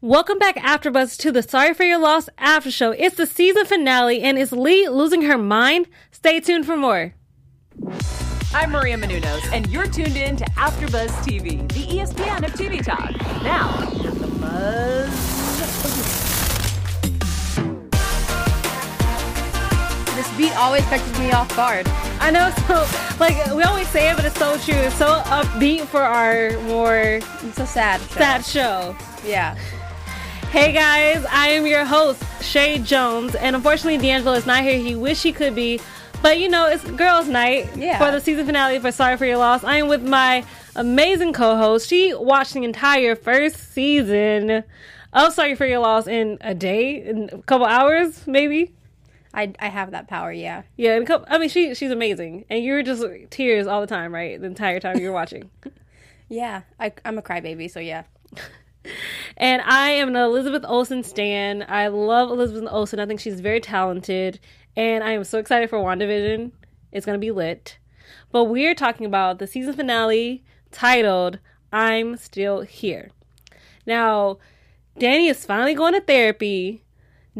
Welcome back, AfterBuzz, to the Sorry for Your Loss after show. It's the season finale, and is Leigh losing her mind? Stay tuned for more. I'm Maria Menounos, and you're tuned in to AfterBuzz TV, the ESPN of TV talk. Now, the buzz. This beat always catches me off guard. I know, so like we always say it, but it's so true. It's so upbeat for our more I'm so sad. show. sad show. Yeah. Hey guys, I am your host Chae' Jones, and unfortunately D'Angelo is not here. He wish he could be, but you know it's girls' night Yeah. for the season finale for Sorry for Your Loss. I am with my amazing co-host. She watched the entire first season of Sorry for Your Loss in a day, in a couple hours, maybe. I, I have that power, yeah. Yeah, couple, I mean she she's amazing, and you're just tears all the time, right? The entire time you're watching. Yeah. I, I'm a crybaby, so yeah. And I am an Elizabeth Olsen stan. I love Elizabeth Olsen. I think she's very talented. And I am so excited for WandaVision. It's going to be lit. But we're talking about the season finale titled I'm Still Here. Now, Danny is finally going to therapy.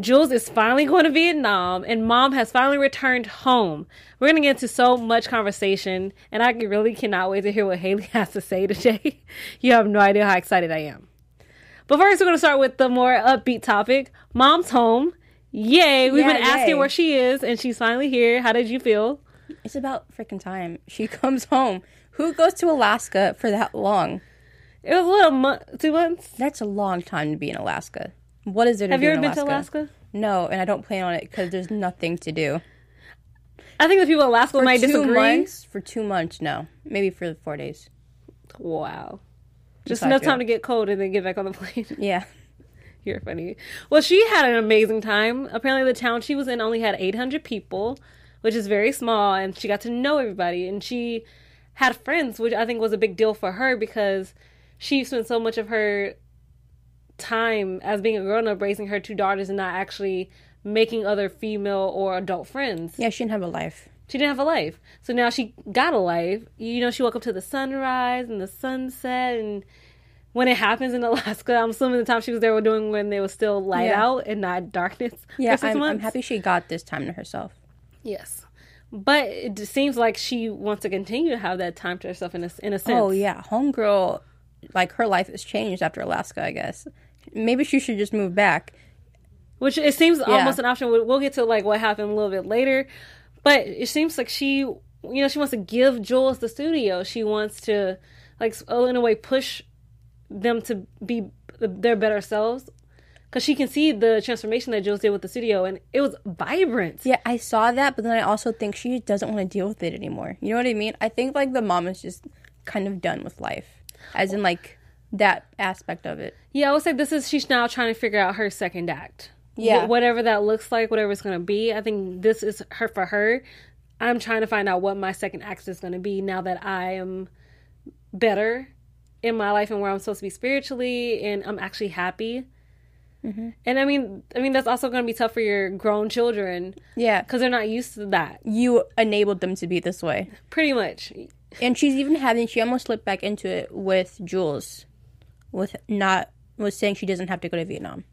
Jules is finally going to Vietnam, and mom has finally returned home. We're going to get into so much conversation, and I really cannot wait to hear what Hayley has to say today. you have no idea how excited I am. But first, we're going to start with the more upbeat topic. Mom's home. Yay. We've Yeah, been asking yay. where she is, and she's finally here. How did you feel? It's about freaking time. She comes home. Who goes to Alaska for that long? It was a little month, two months. That's a long time to be in Alaska. What is there to Have you ever been to Alaska? No, and I don't plan on it because there's nothing to do. I think the people in Alaska For might two disagree. months? For two months, no. Maybe for four days. Wow. Just Just enough time to get cold and then get back on the plane. Yeah. You're funny. Well, she had an amazing time. Apparently, the town she was in only had 800 people, which is very small, and she got to know everybody. And she had friends, which I think was a big deal for her because she spent so much of her time as being a grown up raising her two daughters and not actually making other female or adult friends. Yeah, she didn't have a life. She didn't have a life. So now she got a life. You know, she woke up to the sunrise and the sunset and when it happens in Alaska, I'm assuming the time she was there were doing when they was still light Yeah. out and not darkness. Yeah, I'm, I'm happy she got this time to herself. Yes. But it seems like she wants to continue to have that time to herself in a, in a oh, sense. Oh yeah, homegirl, like her life has changed after Alaska. I guess maybe she should just move back. Which it seems almost an option. We'll, we'll get to like what happened a little bit later. But it seems like she, you know, she wants to give Jules the studio. She wants to, like, oh, in a way, push them to be their better selves. Because she can see the transformation that Jules did with the studio, and it was vibrant. Yeah, I saw that, but then I also think she doesn't want to deal with it anymore. You know what I mean? I think like the mom is just kind of done with life, as in like that aspect of it. Yeah, I would say this is she's now trying to figure out her second act. Yeah. Whatever that looks like, whatever it's going to be. I think this is her for her. I'm trying to find out what my second act is going to be now that I am better in my life and where I'm supposed to be spiritually, and I'm actually happy. Mm-hmm. And I mean, I mean that's also going to be tough for your grown children Yeah, because they're not used to that. you enabled them to be this way, Pretty much, and she's even having. She almost slipped back into it with Jules, with not was saying she doesn't have to go to Vietnam.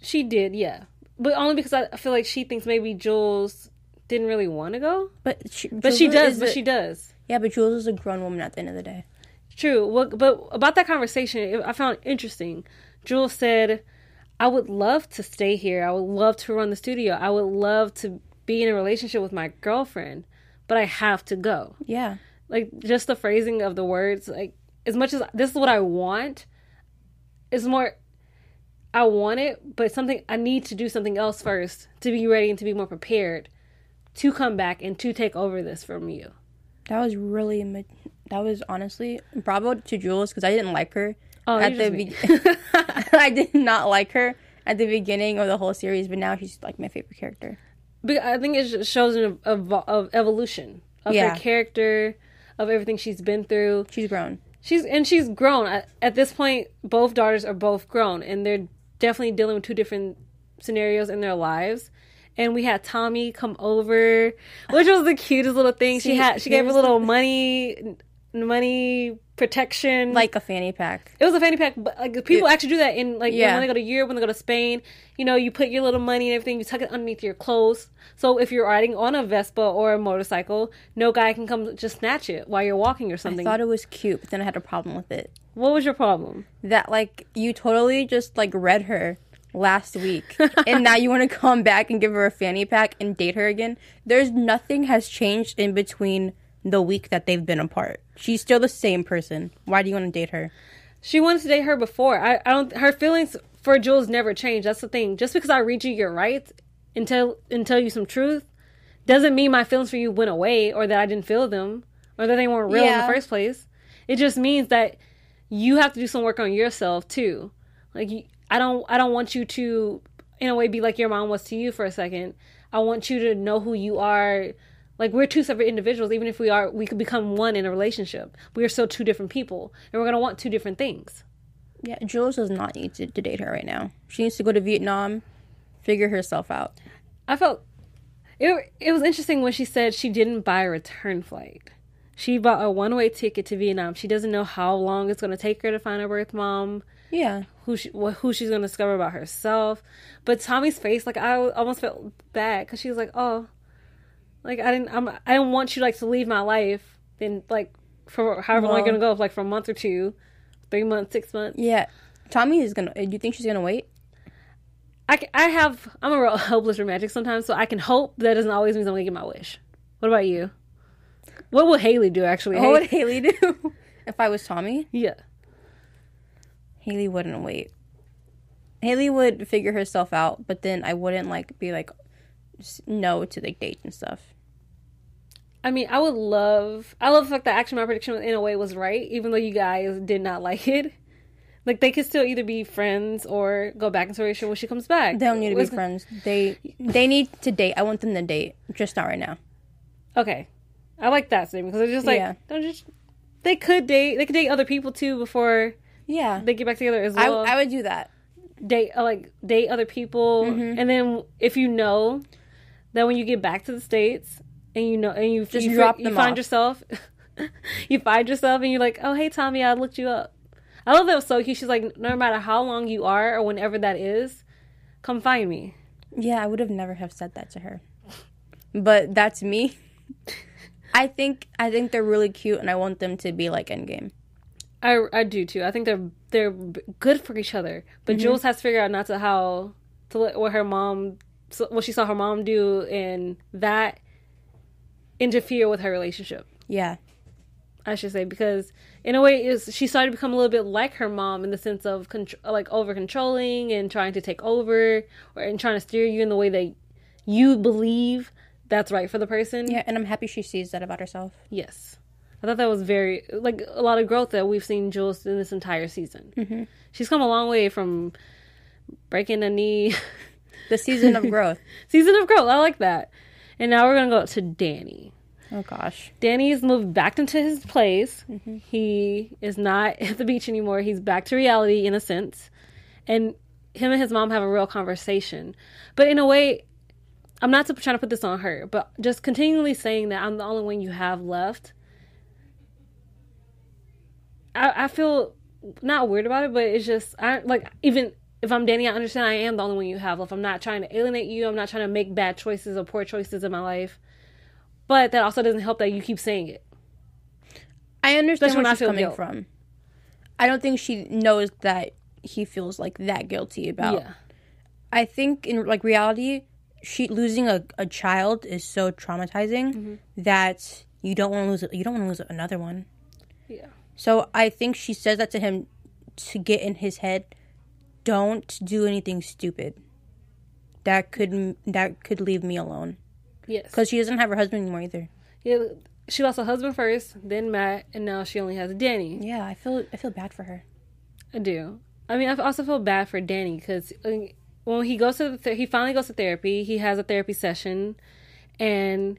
She did, yeah, but only because I feel like she thinks maybe Jules didn't really want to go, But she, but she does. But a- she does. Yeah, but Jules is a grown woman at the end of the day. True. Well, but about that conversation, I found it interesting. Jules said, I would love to stay here. I would love to run the studio. I would love to be in a relationship with my girlfriend, but I have to go. Yeah, Like, just the phrasing of the words, like, as much as this is what I want, is more, I want it, but something, I need to do something else first to be ready and to be more prepared to come back and to take over this from you. that was really. That was honestly bravo to Jules because I didn't like her Oh, at the just be- I did not like her at the beginning of the whole series, but now she's like my favorite character. But I think it shows an ev- of evolution of Yeah. her character, of everything she's been through. She's grown. She's and she's grown. At, at this point, both daughters are both grown, and they're definitely dealing with two different scenarios in their lives. And we had Tommy come over, which was the cutest little thing. she See, had she gave her little money money protection. Like a fanny pack. it was a fanny pack, but like people It- actually do that in like Yeah. when they go to Europe, when they go to Spain. You know, you put your little money and everything, you tuck it underneath your clothes. So if you're riding on a Vespa or a motorcycle, no guy can come just snatch it while you're walking or something. I thought it was cute, but then I had a problem with it. what was your problem? That like you totally just like read her last week, and now you want to come back and give her a fanny pack and date her again. There's nothing has changed in between the week that they've been apart. She's still the same person. Why do you want to date her? She wanted to date her before. I, I don't. Her feelings for Jules never changed. That's the thing. Just because I read you your rights and tell and tell you some truth, doesn't mean my feelings for you went away or that I didn't feel them or that they weren't real in the first place. It just means that you have to do some work on yourself too. Like you, I don't. I don't want you to, in a way, be like your mom was to you for a second. I want you to know who you are. Like we're two separate individuals. Even if we are, we could become one in a relationship. We are still two different people, and we're gonna want two different things. Yeah, Jules does not need to, to date her right now. She needs to go to Vietnam, figure herself out. I felt it. It was interesting when she said she didn't buy a return flight. She bought a one way ticket to Vietnam. She doesn't know how long it's going to take her to find her birth mom. Yeah. Who she, who she's going to discover about herself. But Tommy's face, like I almost felt bad because she was like, "Oh, like I didn't. I'm. I didn't want you like to leave my life. Then like for however long Well- you're going to go, like for a month or two, three months, six months. Yeah. Tommy is gonna. Do you think she's gonna wait? I, I have I'm a real hopeless romantic sometimes, so I can hope that doesn't always mean I'm gonna get my wish. What about you? What would Hayley do actually? What would Hayley do if I was Tommy? yeah. Hayley wouldn't wait. Hayley would figure herself out, but then I wouldn't like be like no to like dates and stuff. I mean, I would love. I love the fact that actually my prediction in a way was right, even though you guys did not like it. Like they could still either be friends or go back into a relationship when she comes back. They don't need to be friends. They they need to date. I want them to date, just not right now. Okay, I like that statement because it's just like Yeah. don't just. They could date. They could date other people too before Yeah, they get back together as well. I would do that. date uh, like date other people Mm-hmm. and then if you know that when you get back to the states and you know and you Just you, drop you them find off. yourself you find yourself and you're like oh hey tommy i looked you up i love that it was so cute she's like no matter how long you are or whenever that is come find me Yeah, I would have never have said that to her, but that's me. I think I think they're really cute, and I want them to be like Endgame. i i do too i think they're they're good for each other but Mm-hmm. jules has to figure out not to how to let what her mom so- what she saw her mom do and that interfere with her relationship Yeah, I should say, because in a way, is she started to become a little bit like her mom in the sense of contr- like over controlling and trying to take over, or and trying to steer you in the way that you believe that's right for the person. yeah, and I'm happy she sees that about herself. Yes, I thought that was very like a lot of growth that we've seen Jules in this entire season. Mm-hmm. She's come a long way from breaking a knee. The season of growth. season of growth. I like that. And now we're gonna go to Danny. Oh gosh. Danny's moved back into his place. Mm-hmm. He is not at the beach anymore. He's back to reality in a sense. And him and his mom have a real conversation. But in a way, I'm not trying to put this on her, but just continually saying that I'm the only one you have left. I, I feel not weird about it, but it's just I like even if I'm Danny, I understand I am the only one you have left. I'm not trying to alienate you. I'm not trying to make bad choices or poor choices in my life. But that also doesn't help that you keep saying it. I understand Especially where I she's feel coming guilt. from. I don't think she knows that he feels like that guilty about. Yeah. I think in like reality, she losing a, a child is so traumatizing Mm-hmm. that you don't want to lose. You don't want to lose another one. Yeah. So I think she says that to him to get in his head. Don't do anything stupid. That could that could leave me alone Yes. because she doesn't have her husband anymore either. Yeah, she lost her husband first, then Matt, and now she only has Danny. Yeah, I feel I feel bad for her. I do. I mean, I also feel bad for Danny because when he goes to the th- he finally goes to therapy. He has a therapy session, and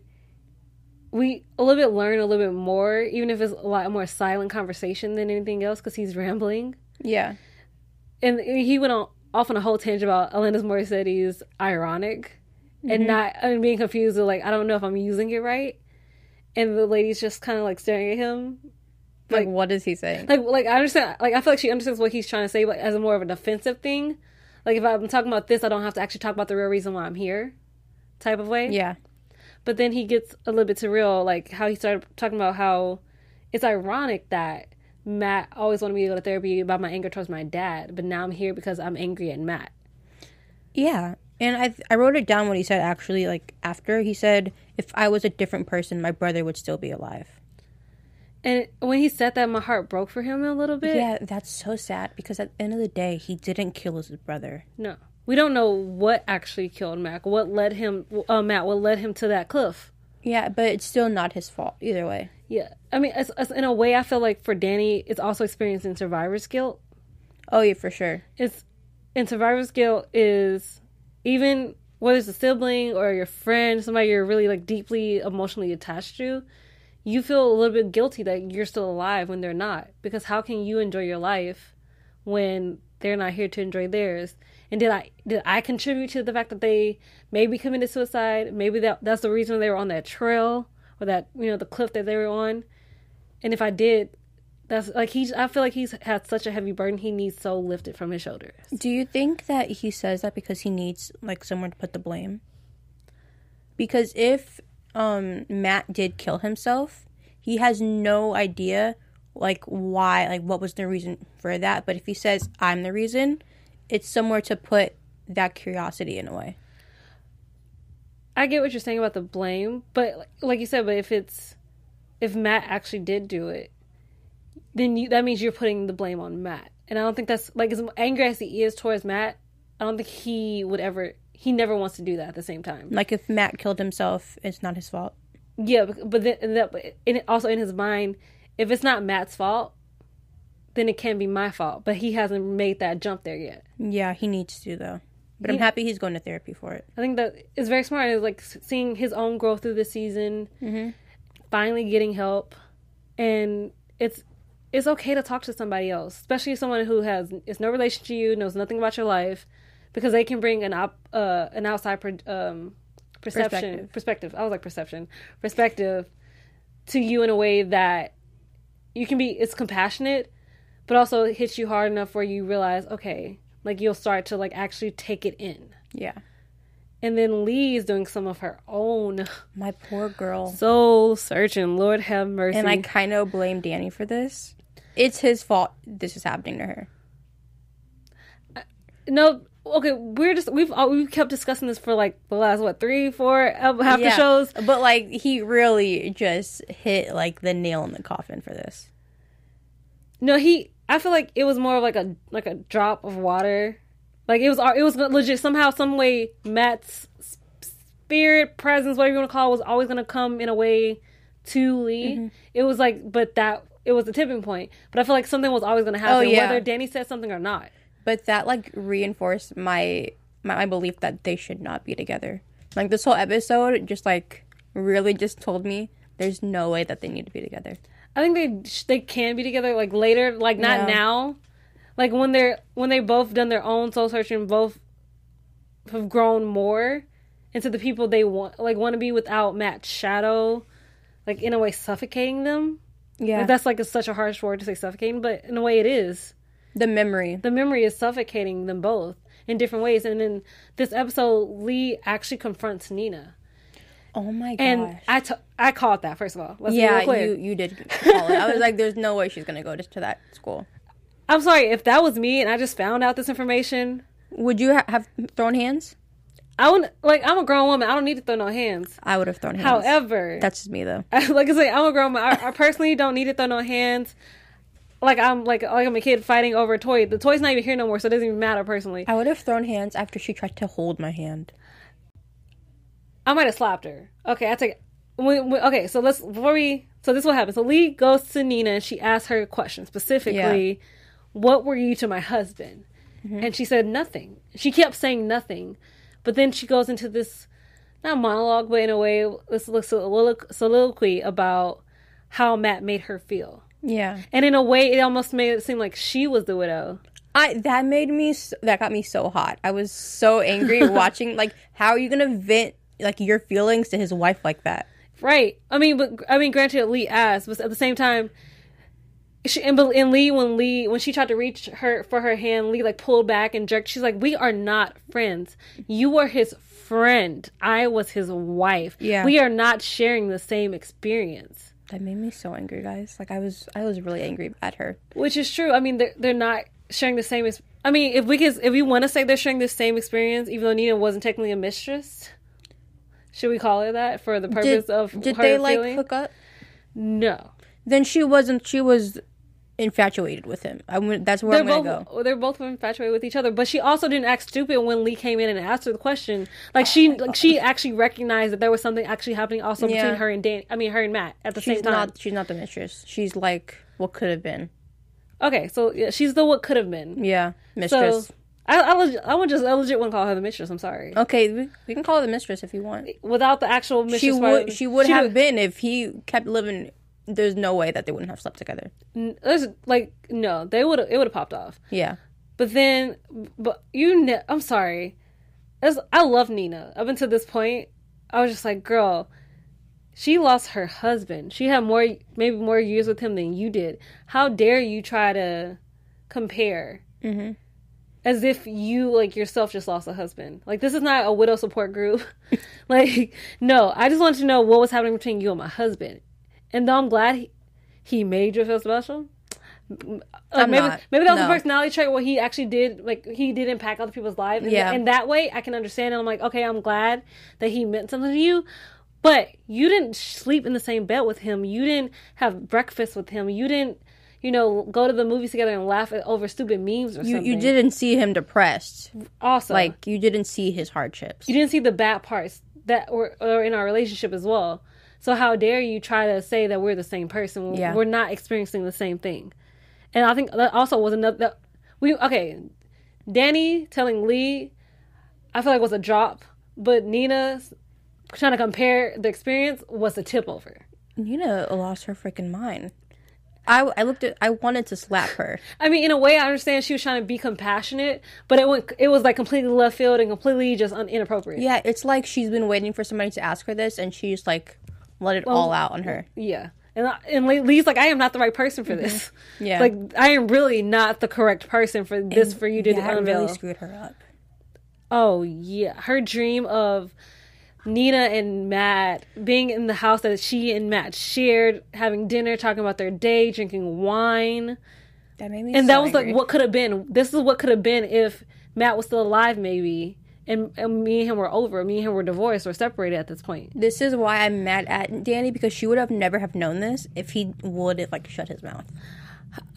we a little bit learn a little bit more, even if it's a lot more silent conversation than anything else, because he's rambling. Yeah. And he went on off on a whole tangent about Alanis Morissette's "Ironic," and mm-hmm. not and being confused. With, like, I don't know if I'm using it right. And the lady's just kind of like staring at him, Like, what is he saying? like like I understand like I feel like she understands what he's trying to say, but as a more of an offensive thing. Like if I'm talking about this, I don't have to actually talk about the real reason why I'm here, type of way. yeah. But then he gets a little bit too real, like how he started talking about how it's ironic that Matt always wanted me to go to therapy about my anger towards my dad, but now I'm here because I'm angry at Matt. Yeah. And I I wrote it down what he said actually like after he said if I was a different person my brother would still be alive. And when he said that, my heart broke for him a little bit. Yeah, that's so sad because at the end of the day he didn't kill his brother. No, we don't know what actually killed Mac. What led him, uh, Matt? What led him to that cliff? Yeah, but it's still not his fault either way. Yeah, I mean, it's, it's, in a way, I feel like for Danny, it's also experiencing survivor's guilt. Oh yeah, for sure. It's and survivor's guilt is even whether it's a sibling or your friend, somebody you're really like deeply emotionally attached to, you feel a little bit guilty that you're still alive when they're not. Because how can you enjoy your life when they're not here to enjoy theirs? And did I did I contribute to the fact that they maybe committed suicide? Maybe that that's the reason they were on that trail or that you know the cliff that they were on. And if I did, that's like he's. I feel like he's had such a heavy burden. He needs so lifted from his shoulders. Do you think that he says that because he needs like someone to put the blame? Because if um Matt did kill himself, he has no idea like why, like what was the reason for that. But if he says I'm the reason, it's somewhere to put that curiosity in a way. I get what you're saying about the blame, but like, you said, but if it's if Matt actually did do it, then you, that means you're putting the blame on Matt. And I don't think that's like as angry as he is towards Matt. I don't think he would ever. He never wants to do that at the same time. Like if Matt killed himself, it's not his fault. Yeah, but but then that in, also in his mind, if it's not Matt's fault, then it can be my fault. But he hasn't made that jump there yet. Yeah, he needs to though. But I'm happy he's going to therapy for it. I think that it's very smart. It's like seeing his own growth through the season, finally getting help, and it's it's okay to talk to somebody else, especially someone who has is no relation to you, knows nothing about your life, because they can bring an op, uh, an outside per, um, perception Perspective. perspective. I was like perception perspective to you in a way that you can be. It's compassionate, but also it hits you hard enough where you realize, okay, like you'll start to like actually take it in. Yeah. And then Leigh is doing some of her own My poor girl. soul searching. Lord have mercy. And I kind of blame Danny for this. It's his fault this is happening to her. no, okay, we're just we've uh, we kept discussing this for like the last what three, four uh, half the shows. But like he really just hit like the nail in the coffin for this. No, he. I feel like it was more of like a like a drop of water. Like it was it was legit somehow some way Matt's spirit presence whatever you want to call it, was always gonna come in a way to Leigh. Mm-hmm. It was like, but that it was the tipping point. But I feel like something was always gonna happen, Oh, yeah. whether Danny said something or not. But that like reinforced my, my my belief that they should not be together. Like this whole episode just like really just told me there's no way that they need to be together. I think they they can be together like later, like not Yeah. now, like when they're when they both done their own soul searching, both have grown more into the people they want, like want to be without Matt's shadow, like in a way suffocating them. Yeah. Like, that's like a, such a harsh word to say suffocating, but in a way it is. the memory. The memory is suffocating them both in different ways, and in this episode, Leigh actually confronts Nina, Oh my gosh. and I t- I called that first of all. Let's be yeah, you you did call it. I was like, there's no way she's gonna go to, to that school. I'm sorry if that was me and I just found out this information. Would you ha- have thrown hands? I wouldn't like. I'm a grown woman. I don't need to throw no hands. I would have thrown hands. However, that's just me though. like I say, I'm a grown. man. I, I personally don't need to throw no hands. Like I'm like like I'm a kid fighting over a toy. The toy's not even here no more, so it doesn't even matter personally. I would have thrown hands after she tried to hold my hand. I might have slapped her. Okay, I take. When, when, okay, so let's before we. So this is what happens. So Leigh goes to Nina and she asks her a question specifically. What were you to my husband? Mm-hmm. And she said nothing. She kept saying nothing, but then she goes into this not monologue, but in a way, this looks a soliloquy- soliloquy about how Matt made her feel. Yeah. And in a way, it almost made it seem like she was the widow. I that made me that got me so hot. I was so angry watching like how are you gonna vent like your feelings to his wife like that? Right. I mean, but I mean, granted, Leigh asked, but at the same time, she, and, and Leigh when Leigh when she tried to reach her for her hand, Leigh like pulled back and jerked. She's like, "We are not friends. You were his friend. I was his wife. Yeah. we are not sharing the same experience." That made me so angry, guys. Like I was, I was really angry at her. Which is true. I mean, they're they're not sharing the same. Ex- I mean, if we could, if we want to say they're sharing the same experience, even though Nina wasn't technically a mistress, should we call it that for the purpose Did, of did her they like feeling? hook up? No, Then she wasn't. She was infatuated with him. I went, that's where they're I'm both go. they're both infatuated with each other. But she also didn't act stupid when Leigh came in and asked her the question. Like she oh like she actually recognized that there was something actually happening also Yeah. between her and Dan. I mean, her and Matt at the She's same time. not. She's not the mistress. She's like what could have been. Okay, so yeah, she's the what could have been. Yeah, mistress. So I I, legit, I would just I legit want to call her the mistress. I'm sorry. okay, we, we can call her the mistress if you want. Without the actual mistress, She part would. She would have would- been if he kept living. There's no way that they wouldn't have slept together. There's like no, they would it would have popped off. Yeah. But then, but you, ne- I'm sorry. As I love Nina. Up until this point, I was just like, girl, she lost her husband. She had more, maybe more years with him than you did. How dare you try to compare? Mhm. As if you like yourself just lost a husband. Like this is not a widow support group. like no, I just wanted to know what was happening between you and my husband. And though I'm glad he, he made you feel special. Like I'm maybe not. maybe that was No. a personality trait where he actually did like he did impact other people's lives. And, Yeah. and that way I can understand. And I'm like, okay, I'm glad that he meant something to you. But you didn't sleep in the same bed with him. You didn't have breakfast with him. You didn't, you know, go to the movies together and laugh over stupid memes or You something. you didn't see him depressed. also Like you didn't see his hardships. you didn't see the bad parts that were, were in our relationship as well. So how dare you try to say that we're the same person? when Yeah. We're not experiencing the same thing. And I think that also was another that we okay. Danny telling Leigh, I feel like was a drop, but Nina trying to compare the experience was a tip over. Nina lost her freaking mind. I, I looked at I wanted to slap her. I mean, in a way, I understand she was trying to be compassionate, but it went it was like completely left field and completely just un- inappropriate. Yeah, it's like she's been waiting for somebody to ask her this, and she just like let it all out on her. Yeah. And, I- and Leigh- Leigh's like, I am not the right person for this. Mm-hmm. Yeah. Like, I am really not the correct person for this for you to That unveil. really screwed her up. oh, yeah. Her dream of Nina and Matt being in the house that she and Matt shared, having dinner, talking about their day, drinking wine. That made me. And so that was angry. like what could have been. This is what could have been if Matt was still alive, maybe. And, and me and him were over. Me and him were divorced or separated at this point. This is why I'm mad at Danny because she would have never have known this if he would have like shut his mouth.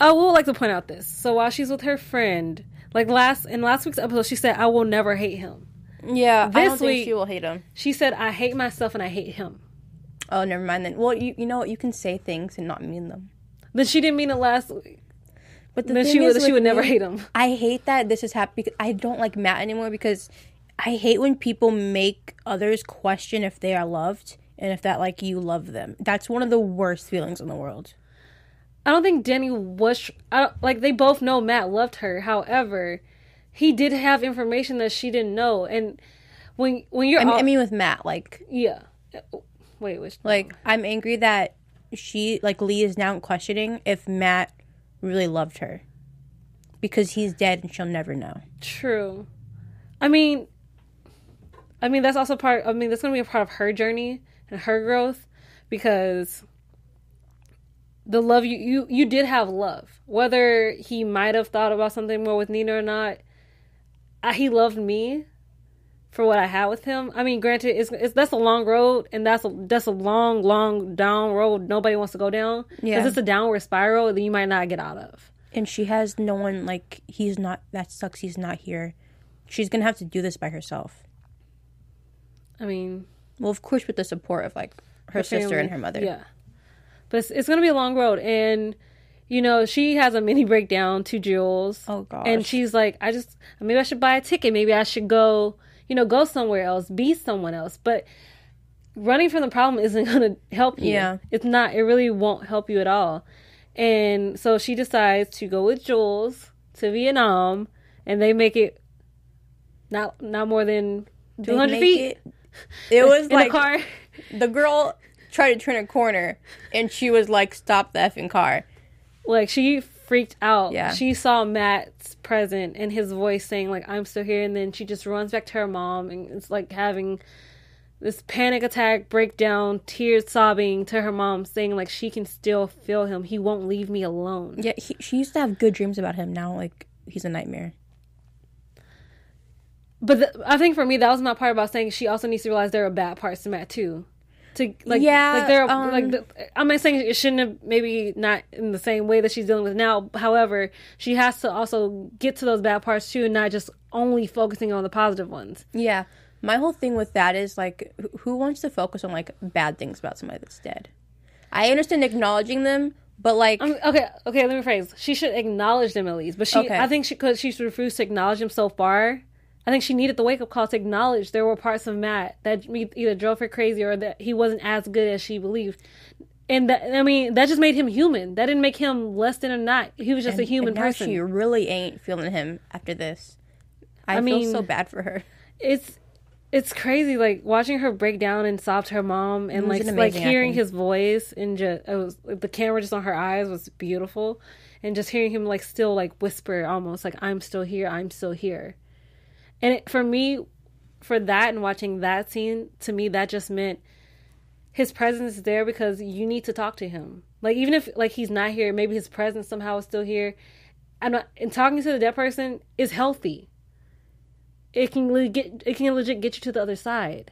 I would like to point out this. So while she's with her friend, like last in last week's episode, she said, "I will never hate him." Yeah, This I don't think week- she will hate him. She said, "I hate myself and I hate him." Oh, never mind then. Well, you you know what? You can say things and not mean them. But she didn't mean it last week. But the Then thing she is would she would never hate him. I hate that this is happening because I don't like Matt anymore because I hate when people make others question if they are loved and if that like you love them. That's one of the worst feelings in the world. I don't think Danny was I like they both know Matt loved her. However, he did have information that she didn't know, and when when you're I mean, all- I mean with Matt, like yeah. Wait, which like I'm angry that she like Leigh is now questioning if Matt really loved her because he's dead and she'll never know. True. I mean, I mean that's also part. I mean that's going to be a part of her journey and her growth because the love you you you did have love. Whether he might have thought about something more with Nina or not, I, he loved me for what I had with him. I mean, granted, it's, it's that's a long road, and that's a that's a long, long down road. Nobody wants to go down. Yeah. because it's a downward spiral that you might not get out of. And she has no one like he's not that sucks he's not here. She's going to have to do this by herself. I mean, Well, of course with the support of like her, sister family. and her mother. Yeah. But it's, it's going to be a long road. And, you know, she has a mini breakdown to Jules. Oh, gosh. And she's like, I just, maybe I should buy a ticket. Maybe I should go, you know, go somewhere else, be someone else. But running from the problem isn't going to help you. Yeah. It's not, it really won't help you at all. And so she decides to go with Jules to Vietnam. And they make it not not more than 200 feet It, it was in like the car. the girl tried to turn a corner and she was like, "Stop the effing car," Like she freaked out. Yeah. She saw Matt's present and his voice saying like I'm still here and then she just runs back to her mom and it's like having this panic attack, breakdown, tears sobbing to her mom saying like she can still feel him. He won't leave me alone. Yeah, he, she used to have good dreams about him. Now, like he's a nightmare. But the, I think for me that was my part about saying she also needs to realize there are bad parts to Matt too. To like Yeah, like they're um, like the, I'm not saying it shouldn't have maybe not in the same way that she's dealing with now. However, she has to also get to those bad parts too, and not just only focusing on the positive ones. Yeah, my whole thing with that is like, who wants to focus on like bad things about somebody that's dead? I understand acknowledging them, but like, Um, okay, okay. Let me phrase. She should acknowledge them at least, but she Okay. I think she because she's refused to acknowledge them so far. I think she needed the wake up call to acknowledge there were parts of Matt that either drove her crazy or that he wasn't as good as she believed. And that, I mean, that just made him human. That didn't make him less than or not. He was just a human and now person. she really ain't feeling him after this. I, I feel mean- so bad for her. it's it's crazy like watching her break down and sob to her mom and like an like hearing acting. his voice and just it was the camera just on her eyes was beautiful and just hearing him like still like whisper almost like i'm still here i'm still here and it, for me for that and watching that scene to me that just meant his presence is there because you need to talk to him like even if like he's not here maybe his presence somehow is still here and, and talking to the dead person is healthy it can get it can legit get you to the other side.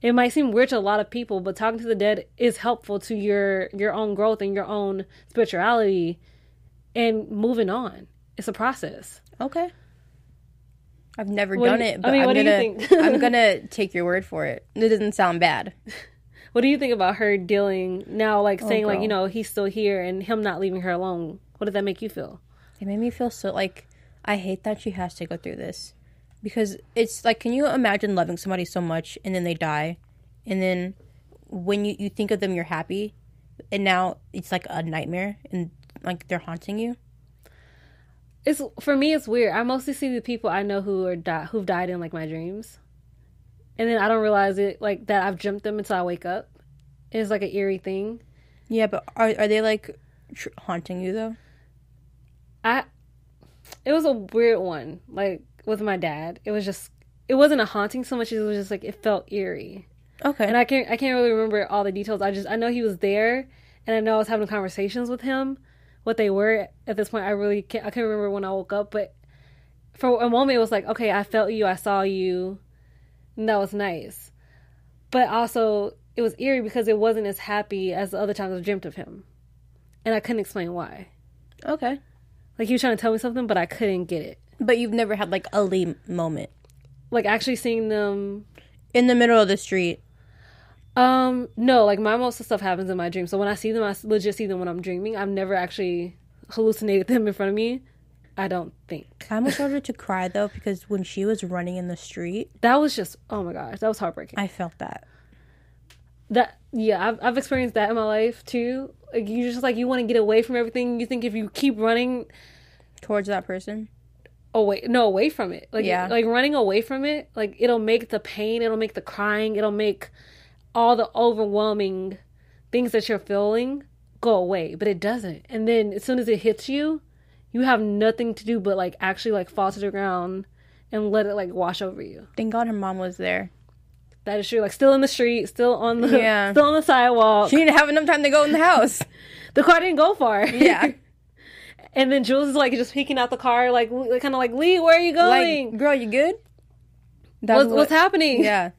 It might seem weird to a lot of people, but talking to the dead is helpful to your your own growth and your own spirituality and moving on. It's a process. Okay. I've never What do done you- it, I but mean, I'm what do you gonna think? I'm gonna take your word for it. It doesn't sound bad. What do you think about her dealing now like oh, saying like, you know, he's still here and him not leaving her alone? What did that make you feel? It made me feel so like I hate that she has to go through this because it's like, can you imagine loving somebody so much and then they die, and then when you you think of them, you're happy, and now it's like a nightmare and like they're haunting you. It's for me it's weird. I mostly see the people I know who are di- who've died in like my dreams. And then I don't realize it like that I've dreamt them until I wake up. It's like an eerie thing. Yeah, but are are they like tr- haunting you though? I it was a weird one. Like with my dad, it was just it wasn't a haunting so much as it was just like it felt eerie. Okay. And I can't I can't really remember all the details. I just I know he was there, and I know I was having conversations with him. What they were at this point, I really can't I can't remember when I woke up. But for a moment, it was like okay, I felt you, I saw you, and that was nice. But also, it was eerie because it wasn't as happy as the other times I dreamt of him, and I couldn't explain why. okay. Like he was trying to tell me something, but I couldn't get it. But you've never had like a Leigh moment Like actually seeing them in the middle of the street. Um, no, like my most of the stuff happens in my dreams. So when I see them, I legit see them when I'm dreaming. I've never actually hallucinated them in front of me. I don't think I almost started to cry though because when she was running in the street, that was just. Oh my gosh, that was heartbreaking. I felt that. that yeah, I've I've experienced that in my life too. Like you just like you want to get away from everything. You think if you keep running towards that person. away, no away from it, like Yeah. like running away from it, like it'll make the pain, it'll make the crying, it'll make all the overwhelming things that you're feeling go away. But it doesn't. And then as soon as it hits you, you have nothing to do but like actually like fall to the ground and let it like wash over you. Thank God her mom was there. That is true. Like still in the street, still on the Yeah. still on the sidewalk. She didn't have enough time to go in the house. the car didn't go far. Yeah. and then Jules is like just peeking out the car, like kind of like Leigh, where are you going? like, girl, you good? What's, what- what's happening? Yeah.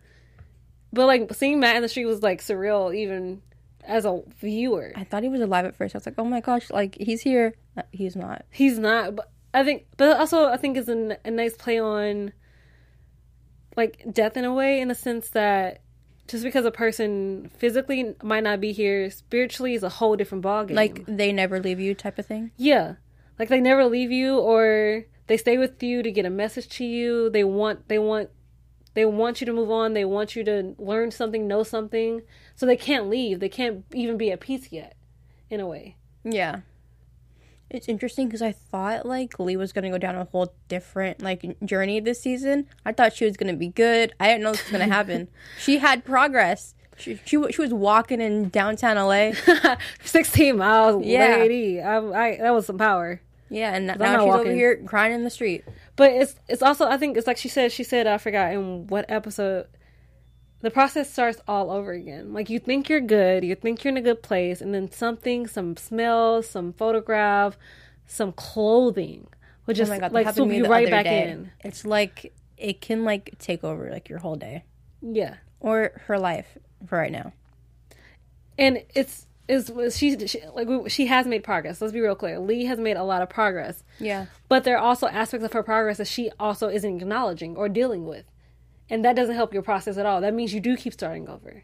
But like seeing Matt in the street was like surreal, even as a viewer. I thought he was alive at first. I was like, oh my gosh, like he's here. Uh, He's not. He's not, but I think, but also I think is a nice play on like death in a way, in the sense that just because a person physically might not be here, spiritually is a whole different ballgame. Like they never leave you type of thing. yeah, like they never leave you, or they stay with you to get a message to you. They want, they want. They want you to move on. They want you to learn something, know something. So they can't leave. They can't even be at peace yet, in a way. Yeah. It's interesting because I thought like Leigh was gonna go down a whole different like journey this season. I thought she was gonna be good. I didn't know this was gonna happen. she had progress. She, she she was walking in downtown LA. 16 miles, Yeah. lady. I, I, that was some power. Yeah, and now she's over here crying in the street. But it's it's also I think it's like she said she said I forgot in what episode the process starts all over again. Like you think you're good, you think you're in a good place, and then something, some smell, some photograph, some clothing would Oh just my god, like swoop you right back day. in. It's like it can like take over like your whole day Yeah. or her life for right now. and it's is she, she like we, she has made progress. Let's be real clear. Leigh has made a lot of progress, Yeah. but there are also aspects of her progress that she also isn't acknowledging or dealing with, and that doesn't help your process at all. That means you do keep starting over,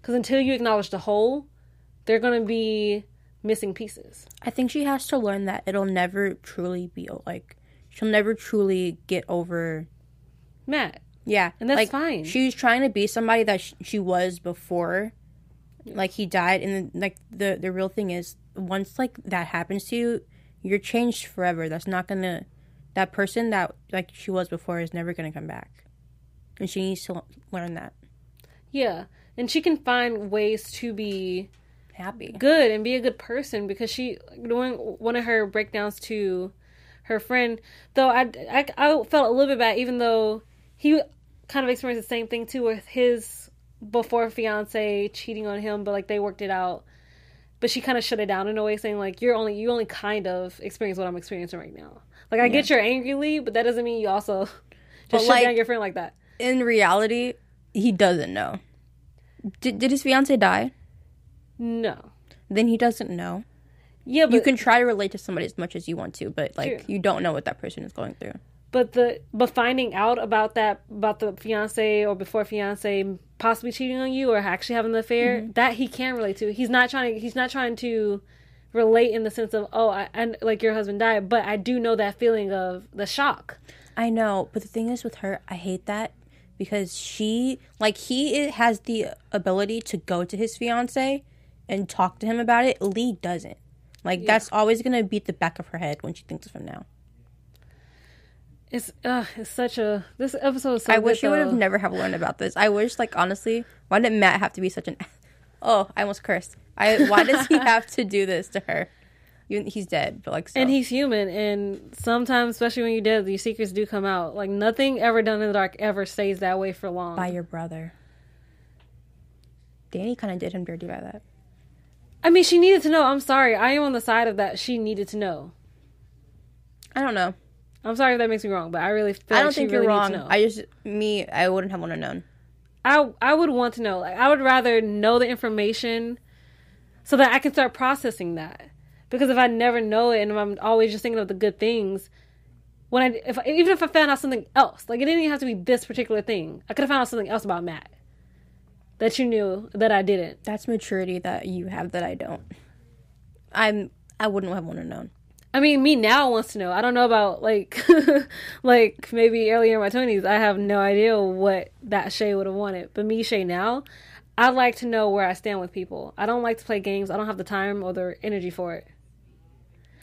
because until you acknowledge the whole, they're going to be missing pieces. I think she has to learn that it'll never truly be like she'll never truly get over. Matt, Yeah, And that's like, fine. She's trying to be somebody that sh- she was before, like he died, and like the the real thing is once like that happens to you, you're changed forever. That's not gonna that person that like she was before is never gonna come back, and she needs to learn that. yeah, and she can find ways to be Happy. good and be a good person because she doing one of her breakdowns to her friend though I, I, I felt a little bit bad even though he kind of experienced the same thing too with his before fiance cheating on him but like they worked it out but she kind of shut it down in a way saying like you're only you only kind of experience what i'm experiencing right now like i get you're angry but that doesn't mean you also just But, shut like- down your friend like that In reality, he doesn't know. Did did his fiance die? no Then he doesn't know. yeah but You can try to relate to somebody as much as you want to, but like True. you don't know what that person is going through. But the but finding out about that about the fiance or before fiance possibly cheating on you or actually having the affair mm-hmm. that he can relate to. He's not trying to he's not trying to relate in the sense of oh I, and like your husband died, but I do know that feeling of the shock. I know, but the thing is with her, I hate that because she like he has the ability to go to his fiance and talk to him about it. Leigh doesn't. Like that's always gonna beat the back of her head when she thinks of him now. It's uh it's such a this episode is so I good, wish you would have never have learned about this. I wish, like honestly, why did Matt have to be such an? Oh, I almost cursed. I why does he have to do this to her? He's dead, but like, so. and he's human and sometimes especially when you're dead your secrets do come out. Like nothing ever done in the dark ever stays that way for long. by your brother. Danny kind of did him dirty by that. I mean she needed to know. I'm sorry. I am on the side of that she needed to know. I don't know. I'm sorry if that makes me wrong, but I really feel I don't like think really you're needs wrong. I just me, I wouldn't have want to known. I I would want to know. Like I would rather know the information so that I can start processing that. Because if I never know it and I'm always just thinking of the good things, when I if even if I found out something else, like it didn't even have to be this particular thing. I could have found out something else about Matt that you knew that I didn't. That's maturity that you have that I don't. I'm. I wouldn't have wanted to known. I mean, me now wants to know. I don't know about like, like maybe earlier in my twenties. I have no idea what that Chae' would have wanted. But me, Chae', now, I like to know where I stand with people. I don't like to play games. I don't have the time or the energy for it.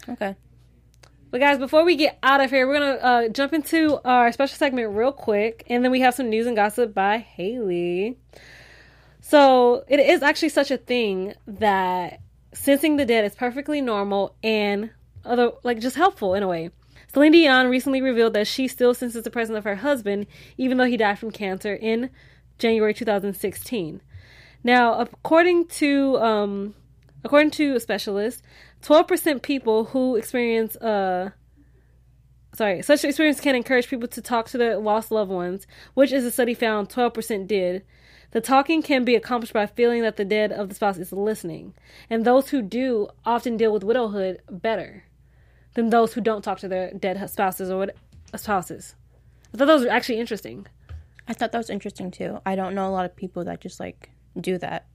Okay. But guys, before we get out of here, we're gonna uh, jump into our special segment real quick, and then we have some news and gossip by Hayley. So it is actually such a thing that sensing the dead is perfectly normal and other like just helpful in a way. Celine Dion recently revealed that she still senses the presence of her husband, even though he died from cancer in January 2016. Now, according to um, according to a specialist, 12% people who experience uh sorry, such experience can encourage people to talk to their lost loved ones, which is a study found 12% did. The talking can be accomplished by feeling that the dead of the spouse is listening, and those who do often deal with widowhood better than those who don't talk to their dead spouses or what spouses. I thought those were actually interesting. I thought that was interesting too. I don't know a lot of people that just like do that.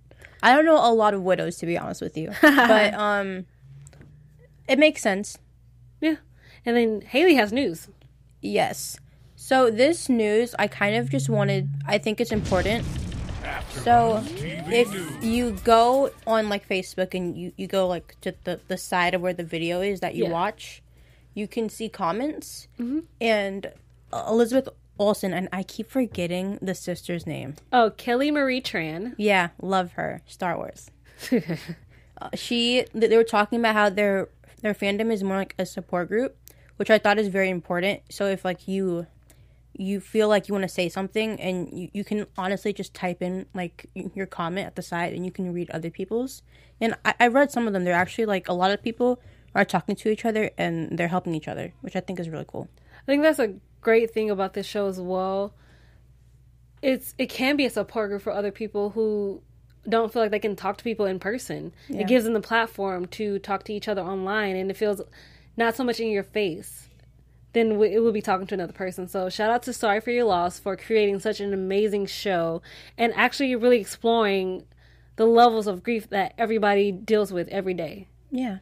I don't know a lot of widows to be honest with you, but um, it makes sense. Yeah. And then Hayley has news. Yes. So this news, I kind of just wanted. I think it's important. So if you go on like Facebook and you, you go like to the, the side of where the video is that you Yeah. watch, you can see comments. And uh, Elizabeth Olsen, and I keep forgetting the sister's name. Oh, Kelly Marie Tran. Yeah, love her. Star Wars. uh, she they were talking about how their their fandom is more like a support group, which I thought is very important. So if like you you feel like you want to say something and you, you can honestly just type in like your comment at the side and you can read other people's and I, I read some of them they're actually like a lot of people are talking to each other and they're helping each other which i think is really cool I think that's a great thing about this show as well. It's it can be a support group for other people who don't feel like they can talk to people in person. It gives them the platform to talk to each other online, and it feels not so much in your face. Then w- it will be talking to another person. So shout out to Sorry for Your Loss for creating such an amazing show and actually really exploring the levels of grief that everybody deals with every day. yeah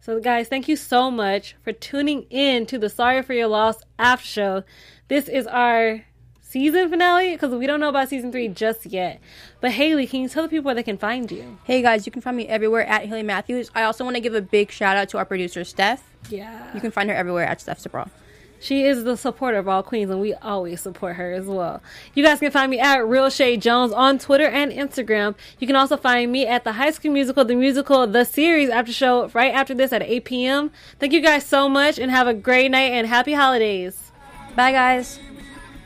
So, guys, thank you so much for tuning in to the Sorry for Your Loss after show. This is our season finale because we don't know about season three just yet. But, Hayley, can you tell the people where they can find you? hey guys you can find me everywhere at Hayley Matthews i also want to give a big shout out to our producer steph Yeah. you can find her everywhere at steph sabra She is the supporter of all queens, and we always support her as well. You guys can find me at Real Chae' Jones on Twitter and Instagram. You can also find me at the High School Musical, the musical, the series after show right after this at 8 p.m. Thank you guys so much, and have a great night and happy holidays. bye guys